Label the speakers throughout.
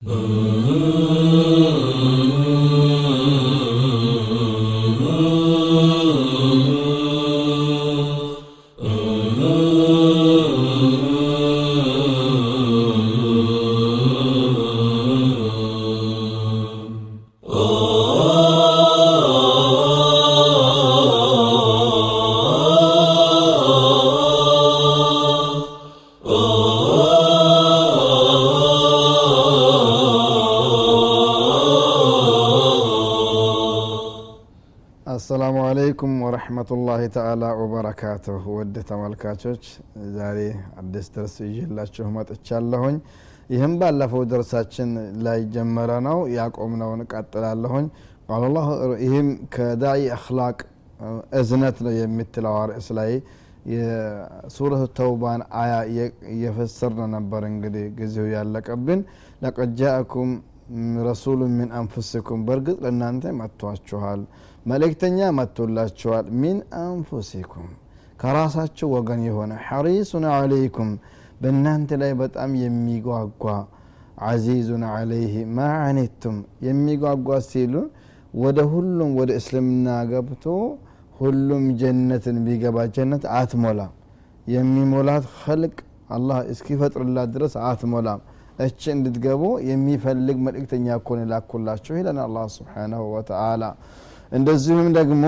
Speaker 1: 嗯。ወረሕመቱላሂ ተአላ ወበረካቱሁ። ውድ ተመልካቾች ዛሬ አዲስ ደርስ ይዤላችሁ መጥቻለሁኝ። ይህም ባለፈው ደርሳችን ላይ ጀመረ ነው ያቆምነውን ቀጥላለሁኝ። ይህም ከዳኢ አክላቅ እዝነት ነው የምትለው ርዕስ ላይ የሱረቱ ተውባን አያ እየፈሰርን ነበር እንግዲህ ጊዜው ያለቀብን። ለቀድ ረሱሉ ሚን አንፉሲኩም በእርግጥ ለእናንተ መጥቷችኋል መልእክተኛ መጥቶላችኋል ሚን አንፉሲኩም ከራሳችሁ ወገን የሆነ ሐሪሱን አለይኩም በእናንተ ላይ በጣም የሚጓጓ አዚዙን አለይህ ማዓኒቱም የሚጓጓ ሲሉ ወደ ሁሉም ወደ እስልምና ገብቶ ሁሉም ጀነትን ቢገባ ጀነት አትሞላም። የሚሞላት ኸልቅ አላህ እስኪፈጥርላት ድረስ አትሞላም። እች እንድትገቡ የሚፈልግ መልእክተኛ እኮን ላኩላችሁ ይለን አላህ ስብሓናሁ ወተአላ እንደዚሁም ደግሞ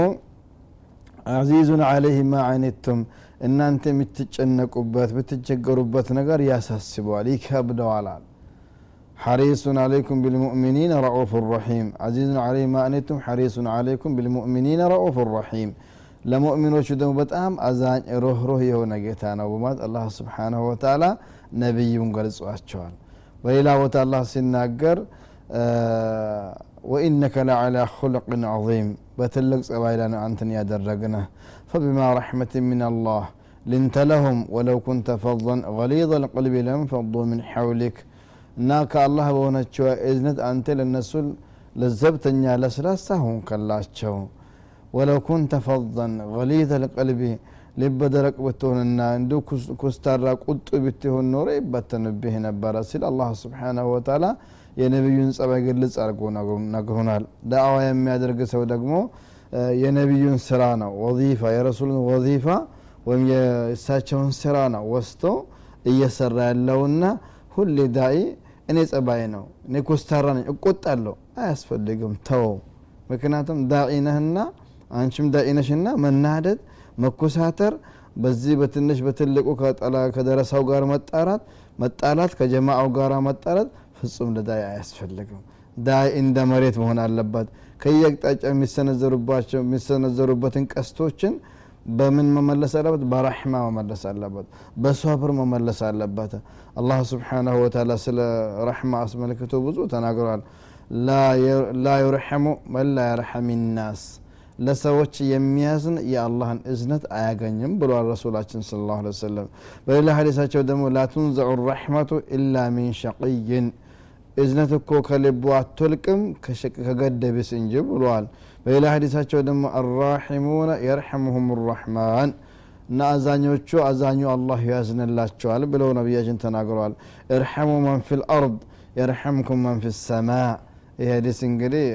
Speaker 1: አዚዙን አለይህ ማዓኒቱም እናንተ የምትጨነቁበት ብትቸገሩበት ነገር ያሳስበዋል ይከብደዋላል حريص عليكم بالمؤمنين رؤوف رحيم عزيز عليه ما أنتم حريص عليكم بالمؤمنين رؤوف رحيم ለሙእሚኖቹ ደግሞ በጣም አዛኝ ሮህሮህ የሆነ ጌታ ነው በማለት አላህ ስብሓናሁ ወተላ ነቢዩን ገልጿቸዋል በሌላ ቦታ አላህ وإنك لعلى خلق عظيم. بتلقص أبايلان أنتن يا درقنا فبما رحمة من الله لنت لهم ولو كنت فظا غليظ القلب لم فضوا من حولك. ناك الله بونتشو إذنت أنت للنسل لزبتني لسلاسة هون كلاتشو ولو كنت فظا غليظ القلب لبدرك بتون ብትሆንና እንዲ كستارك ቁጡ ብትሆን نوري ይበተንብህ ነበረ الله سبحانه وتعالى የነቢዩን ጸባይ ግልጽ አድርጎ ነግሮናል። ዳዕዋ የሚያደርግ ሰው ደግሞ የነቢዩን ስራ ነው። ወዚፋ የረሱልን ወዚፋ ወይም የእሳቸውን ስራ ነው ወስቶ እየሰራ ያለውና ሁሌ ዳኢ እኔ ጸባይ ነው እኔ ኮስታራ ነኝ እቆጣለሁ አያስፈልግም ተወው ምክንያቱም ዳኢ አንቺም ዳኢ ነሽና መናደድ መኮሳተር በዚህ በትንሽ በትልቁ ከደረሳው ጋር መጣራት መጣላት ከጀማአው ጋር መጣላት ፍጹም ለዳይ አያስፈልግም ዳይ እንደ መሬት መሆን አለባት ከየአቅጣጫ የሚሰነዘሩበትን ቀስቶችን በምን መመለስ አለበት በረሕማ መመለስ አለበት በሶብር መመለስ አለበት አላህ ስብሓናሁ ወተላ ስለ ረሕማ አስመልክቶ ብዙ ተናግሯል ላ ዩርሐሙ መን ላ የርሐም ናስ ለሰዎች የሚያዝን የአላህን እዝነት አያገኝም ብሏል ረሱላችን ስለ ላሁ ወሰለም በሌላ ሀዲሳቸው ደግሞ ላቱንዘዑ ረሕመቱ ኢላ ሚን ሸቅይን እዝነት እኮ ከልቡ አትወልቅም ከገደብስ እንጂ ብሏል። በሌላ ሀዲሳቸው ደግሞ አራሒሙነ የርሐሙሁም ራሕማን እና አዛኞቹ አዛኙ አላህ ያዝንላቸዋል ብለው ነቢያችን ተናግረዋል። እርሐሙ መን ፊ ልአርድ የርሐምኩም መን ፊ ሰማ። ይህ ሀዲስ እንግዲህ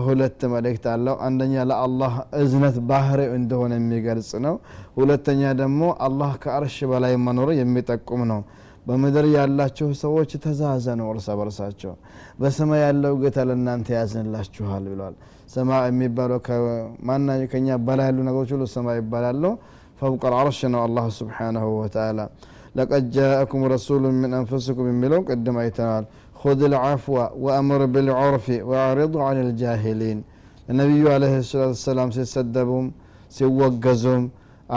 Speaker 1: ሁለት መልእክት አለው። አንደኛ ለአላህ እዝነት ባህሪ እንደሆነ የሚገልጽ ነው። ሁለተኛ ደግሞ አላህ ከአርሽ በላይ መኖሩ የሚጠቁም ነው በምድር ያላችሁ ሰዎች ተዛዘኑ እርስ በርሳቸው በሰማይ ያለው ጌታ ለእናንተ ያዝንላችኋል ብሏል ሰማ የሚባለው ማና ከኛ በላይ ያሉ ነገሮች ሁሉ ሰማይ ይባላሉ ፈውቀ ልዓርሽ ነው አላህ ስብሓናሁ ወተላ ለቀድ ጃአኩም ረሱሉ ምን አንፍስኩም የሚለው ቅድም አይተናል خذ العفو وأمر بالعرف وأعرض عن الجاهلين النبي عليه الصلاة والسلام ሲሰደቡም ሲወገዙም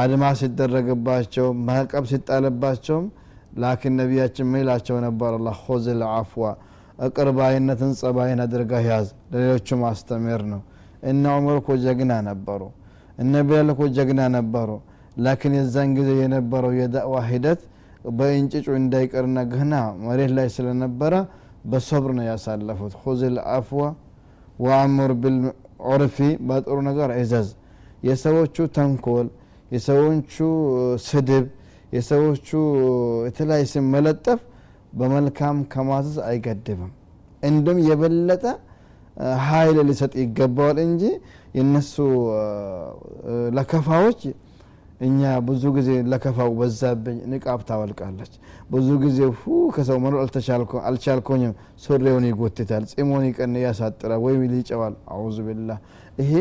Speaker 1: አድማ ሲደረግባቸው ማዕቀብ ሲጣልባቸውም ላኪን ነቢያችን ምን ነበር? አላ ኹዝ ልዓፍዋ እቅርባይነትን ጸባይን አድርገህ ያዝ። ለሌሎቹም አስተምር ነው። እነ ዑመር እኮ ጀግና ነበሩ። እነ ቢላል እኮ ጀግና ነበሩ። ላኪን የዛን ጊዜ የነበረው የዳዕዋ ሂደት በእንጭጩ እንዳይቀርና ገና መሬት ላይ ስለነበረ በሶብር ነው ያሳለፉት። ሁዝ ልአፍዋ ወአሙር ቢልዑርፊ በጥሩ ነገር እዘዝ። የሰዎቹ ተንኮል የሰዎቹ ስድብ የሰዎቹ የተለያየ ስም መለጠፍ በመልካም ከማዘዝ አይገድብም። እንደም የበለጠ ሀይል ሊሰጥ ይገባዋል እንጂ የነሱ ለከፋዎች እኛ ብዙ ጊዜ ለከፋው በዛብኝ ንቃብ ታወልቃለች። ብዙ ጊዜ ሁ ከሰው መኖር አልቻልኮኝም ሱሪውን ይጎትታል ጺሞን ይቀን ያሳጥራል ወይም ይጨዋል። አዑዙ ቢላህ። ይሄ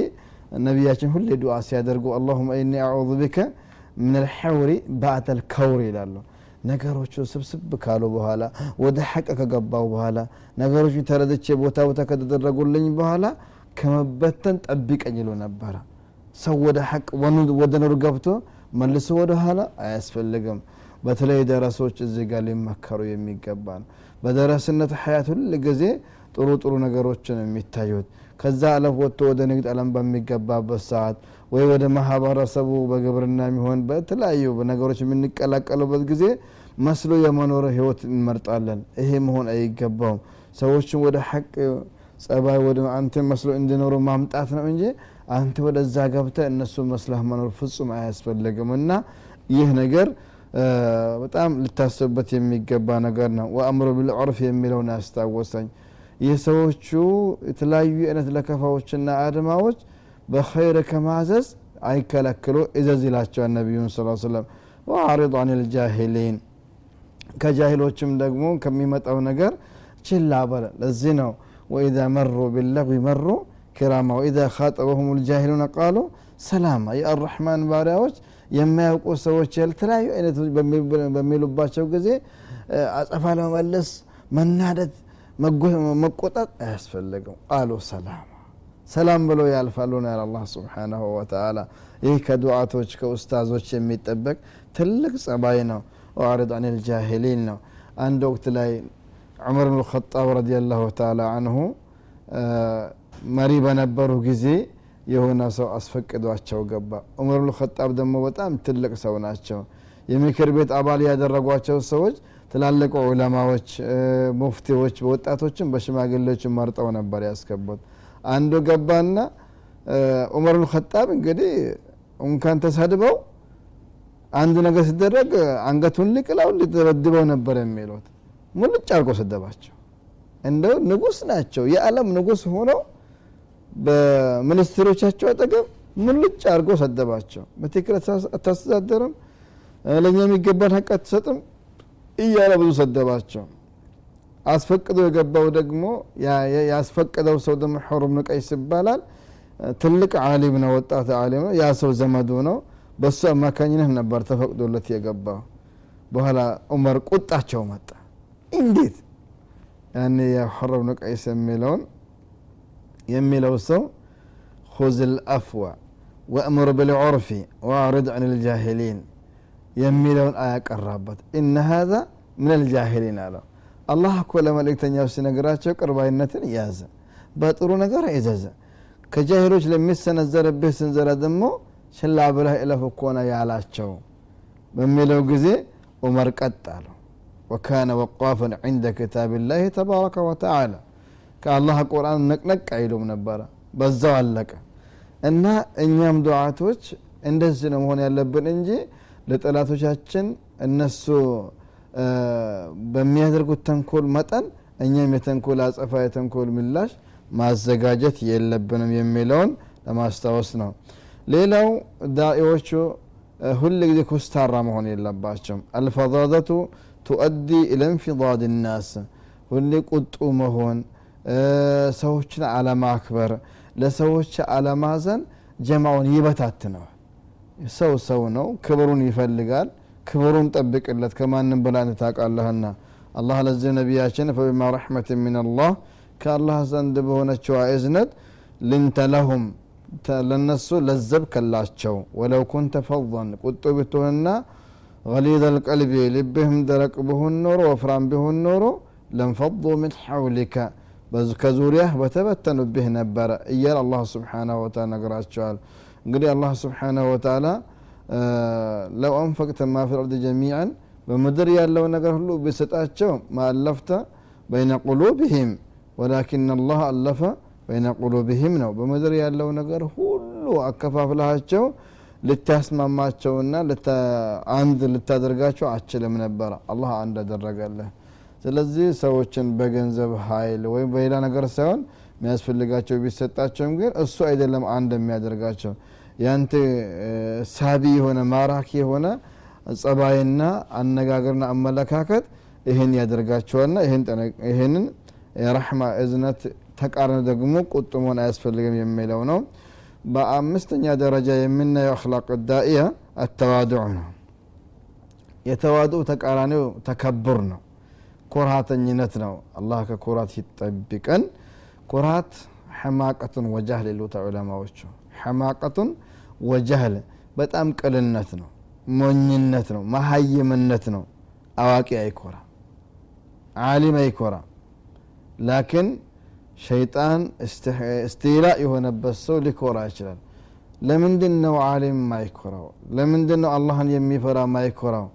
Speaker 1: ነቢያችን ሁሌ ዱዓ ሲያደርጉ አላሁመ ኢኒ አዑዙ ቢከ ምን ልሐውሪ ባዕተ ልከውር ይላሉ። ነገሮቹ ስብስብ ካሉ በኋላ ወደ ሐቅ ከገባው በኋላ ነገሮቹ ተረድቼ ቦታ ቦታ ከተደረጉልኝ በኋላ ከመበተን ጠብቀኝ ይሉ ነበረ ሰው ወደ ሐቅ ወደ ኑር ገብቶ መልሶ ወደ ኋላ አያስፈልግም። በተለይ ደረሶች እዚህ ጋር ሊመከሩ የሚገባ ነው በደረስነት ሀያት ሁል ጊዜ ጥሩ ጥሩ ነገሮችን የሚታዩት ከዛ አለፍ ወጥቶ ወደ ንግድ አለም በሚገባበት ሰዓት ወይ ወደ ማህበረሰቡ በግብርና የሚሆን በተለያዩ ነገሮች የምንቀላቀሉበት ጊዜ መስሎ የመኖር ህይወት እንመርጣለን። ይሄ መሆን አይገባውም። ሰዎችን ወደ ሐቅ ጸባይ ወደ አንተ መስሎ እንዲኖሩ ማምጣት ነው እንጂ አንተ ወደዛ ገብተ እነሱ መስለህ መኖር ፍጹም አያስፈልግም። እና ይህ ነገር በጣም ልታስብበት የሚገባ ነገር ነው። ወአምሮ ቢልዑርፍ የሚለውን ያስታወሰኝ ይህ ሰዎቹ የተለያዩ አይነት ለከፋዎችና አድማዎች በኸይር ከማዘዝ አይከለክሉ እዘዝ ይላቸዋል ነቢዩን ስ ሰለም ወአሪድ አን ልጃሂሊን ከጃሂሎችም ደግሞ ከሚመጣው ነገር ችላ በለ። ለዚህ ነው ወኢዛ መሩ ቢለغዊ መሩ ኪራማ ወኢዛ ካጠበሁም ልጃሂሉን ቃሉ ሰላማ። የአራሕማን ባሪያዎች የማያውቁ ሰዎች የተለያዩ አይነቶች በሚሉባቸው ጊዜ አጸፋ ለመመለስ መናደድ መቆጣት አያስፈልግም ቃሉ ሰላማ ሰላም ብለው ያልፋሉ ነው ያለ አላህ ስብሓናሁ ወተላ ይህ ከዱዓቶች ከኡስታዞች የሚጠበቅ ትልቅ ጸባይ ነው። ወአሪድ አን ልጃሂሊን ነው። አንድ ወቅት ላይ ዑመር ብን ልኸጣብ ረዲየላሁ ተዓላ አንሁ መሪ በነበሩ ጊዜ የሆነ ሰው አስፈቅዷቸው ገባ። ዑመር ብን ደግሞ በጣም ትልቅ ሰው ናቸው። የምክር ቤት አባል ያደረጓቸው ሰዎች ትላልቅ ዑለማዎች ሙፍቲዎች በወጣቶችም በሽማግሌዎችም መርጠው ነበር ያስገቡት። አንዱ ገባና ዑመር ኸጣብ እንግዲህ እንኳን ተሰድበው አንድ ነገር ሲደረግ አንገቱን ሊቅላው ሊደበድበው ነበር የሚሉት። ሙልጭ አድርጎ ሰደባቸው። እንደው ንጉስ ናቸው። የዓለም ንጉስ ሆነው በሚኒስትሮቻቸው አጠገብ ሙልጭ አድርጎ ሰደባቸው። በትክክል አታስተዳደርም። ለእኛ የሚገባን ሀቅ አትሰጥም እያለ ብዙ ሰደባቸው። አስፈቅዶ የገባው ደግሞ ያስፈቀደው ሰው ደግሞ ሑር ብን ቀይስ ይባላል። ትልቅ አሊም ነው ወጣት አሊም ነው። ያ ሰው ዘመዱ ነው። በሱ አማካኝነት ነበር ተፈቅዶለት የገባው። በኋላ ዑመር ቁጣቸው መጣ። እንዴት? ያኔ የሑር ብን የሚለውን የሚለው ሰው ሁዝ ልአፍዋ ወእምር ብልዑርፊ ወአሪድ አን ልጃሂሊን የሚለውን አያቀራበት እነ ሀዛ ምን ልጃሂሊን አለው። አላህ እኮ ለመልእክተኛው ሲነግራቸው ቅርባይነትን ያዘ በጥሩ ነገር ይዘዘ። ከጃሂሎች ለሚሰነዘርብህ ስንዘራ ደግሞ ችላ ብለህ እለፍ እኮ ነው ያላቸው በሚለው ጊዜ ዑመር ቀጥ አለው። ወካነ ወቋፈን ዕንደ ክታብ ላህ ተባረከ ወተዓላ። ከአላህ ቁርአን ነቅነቅ አይሉም ነበረ በዛው አለቀ። እና እኛም ዱዓቶች እንደዚህ ነው መሆን ያለብን እንጂ ለጠላቶቻችን እነሱ በሚያደርጉት ተንኮል መጠን እኛም የተንኮል አጸፋ የተንኮል ምላሽ ማዘጋጀት የለብንም የሚለውን ለማስታወስ ነው። ሌላው ዳኢዎቹ ሁል ጊዜ ኩስታራ መሆን የለባቸውም። አልፈዛዘቱ ቱؤዲ ኢለ እንፊضድ ናስ ሁሌ ቁጡ መሆን ሰዎችን አለማክበር ለሰዎች አለማዘን ጀማውን ይበታትነዋል ሰው ሰው ነው። ክብሩን ይፈልጋል። ክብሩን ጠብቅለት። ከማንም በላይ ታውቃለህና። አላህ ለዚህ ነቢያችን ፈቢማ ረሕመት ሚንላህ ከአላህ ዘንድ በሆነችው እዝነት ልንተ ለሁም ለነሱ ለዘብከላቸው። ወለው ኩንተ ፈضን ቁጡ ብትሆንና غليظ القلب ልብህም ደረቅ ብሁን ኖሮ ወፍራም ቢሆን ኖሮ ለንፈض ምን ሐውሊከ ከዙሪያህ በተበተኑብህ ነበረ እያል አላህ ስብሓናሁ ወተዓላ ነግራቸዋል። እንግዲህ አላህ ስብሓናሁ ወተላ ለው አንፈቅተ ማ ፊ በምድር ያለው ነገር ሁሉ ቢሰጣቸው ማአለፍተ በይነ ቁሉብህም ወላኪን አላህ አለፈ በይነ ቁሉብህም ነው። በምድር ያለው ነገር ሁሉ አከፋፍላቸው ልታስማማቸውና አንድ ልታደርጋቸው አችልም ነበረ አላህ አንድ አደረገልህ። ስለዚህ ሰዎችን በገንዘብ ኃይል ወይም በሌላ ነገር ሳይሆን የሚያስፈልጋቸው ቢሰጣቸውም ግን እሱ አይደለም አንድ የሚያደርጋቸው። ያንተ ሳቢ የሆነ ማራኪ የሆነ ጸባይና አነጋገርና አመለካከት ይህን ያደርጋቸዋልና ይህንን የረሕማ እዝነት ተቃርነ ደግሞ ቁጡ አያስፈልግም የሚለው ነው። በአምስተኛ ደረጃ የምናየው አክላቅ ዳኢያ አተዋድዑ ነው። የተዋድኡ ተቃራኒው ተከቡር ነው። ኩርሃተኝነት ነው። አላህ ከኩራት ይጠብቀን ኩራት ሕማቀቱን ወጃህል ይሉታ ዑለማዎቹ። ሕማቀቱን ወጃህል በጣም ቅልነት ነው ሞኝነት ነው መሀይምነት ነው። አዋቂ አይኮራ ዓሊም አይኮራ ላኪን ሸይጣን እስቲላ የሆነበት ሰው ሊኮራ ይችላል። ለምንድን ነው ዓሊም ማይኮራው ለምንድን ነው አላህን የሚፈራ ማይኮራው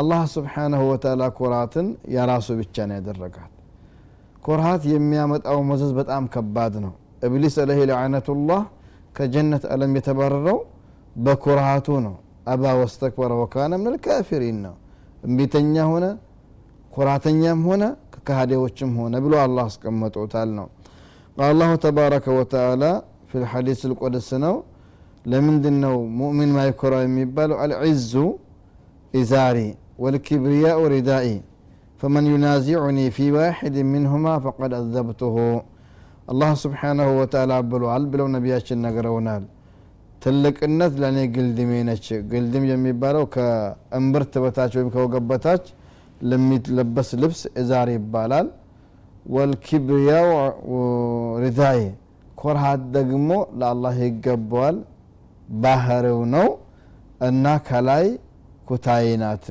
Speaker 1: አላህ ስብሓናሁ ወተላ ኩራትን የራሱ ብቻ ነው ያደረጋት ኩርሃት የሚያመጣው መዘዝ በጣም ከባድ ነው እብሊስ አለህ ለዓነቱላህ ከጀነት አለም የተባረረው በኩርሃቱ ነው አባ ወስተክበረ ወካነ ምን ልካፊሪን ነው እምቢተኛ ሆነ ኩራተኛም ሆነ ከካሃዴዎችም ሆነ ብሎ አላህ አስቀመጦታል ነው ቃል አላሁ ተባረከ ወተዓላ ፊ ልሐዲስ ልቁድስ ነው ለምንድን ነው ሙእሚን ማይኮራው የሚባለው አልዕዙ ኢዛሪ والكبرياء ردائي فمن ينازعني في واحد منهما فقد أذبته الله سبحانه وتعالى ብሏል ብለው ነቢያችን ነግረውናል ትልቅነት ለእኔ ግልድሜ ነች ግልድም የሚባለው ከእምብርት በታች ወይም ከወገብ በታች ለሚለበስ ልብስ እዛር ይባላል ወልኪብሪያው ሪዳይ ኮርሃት ደግሞ ለአላህ ይገባዋል ባህርው ነው እና ከላይ ኩታይ ናት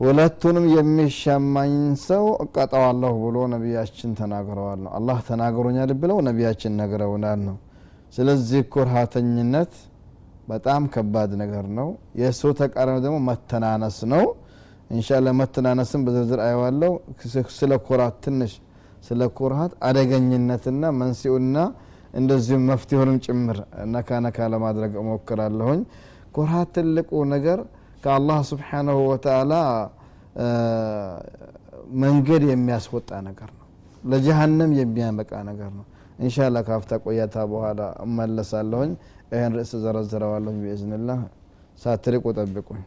Speaker 1: ሁለቱንም የሚሻማኝ ሰው እቀጠዋለሁ ብሎ ነቢያችን ተናግረዋል ነው። አላህ ተናግሮኛል ብለው ነቢያችን ነግረውናል ነው። ስለዚህ ኩርሃተኝነት በጣም ከባድ ነገር ነው። የእሱ ተቃራኒ ደግሞ መተናነስ ነው። እንሻላ መተናነስን በዝርዝር አየዋለው ስለ ኩራት ትንሽ ስለ ኩርሃት አደገኝነትና መንስኤውና እንደዚሁም መፍትሄውንም ጭምር ነካ ነካ ለማድረግ እሞክራለሁኝ። ኩርሃት ትልቁ ነገር ከአላህ ስብሓናሁ ወተላ መንገድ የሚያስወጣ ነገር ነው። ለጀሃነም የሚያበቃ ነገር ነው። እንሻላ ካፍታ ቆያታ በኋላ እመለሳለሁኝ። ይህን ርዕስ ዘረዝረዋለሁኝ ብኢዝንላህ ሳትርቁ ጠብቁኝ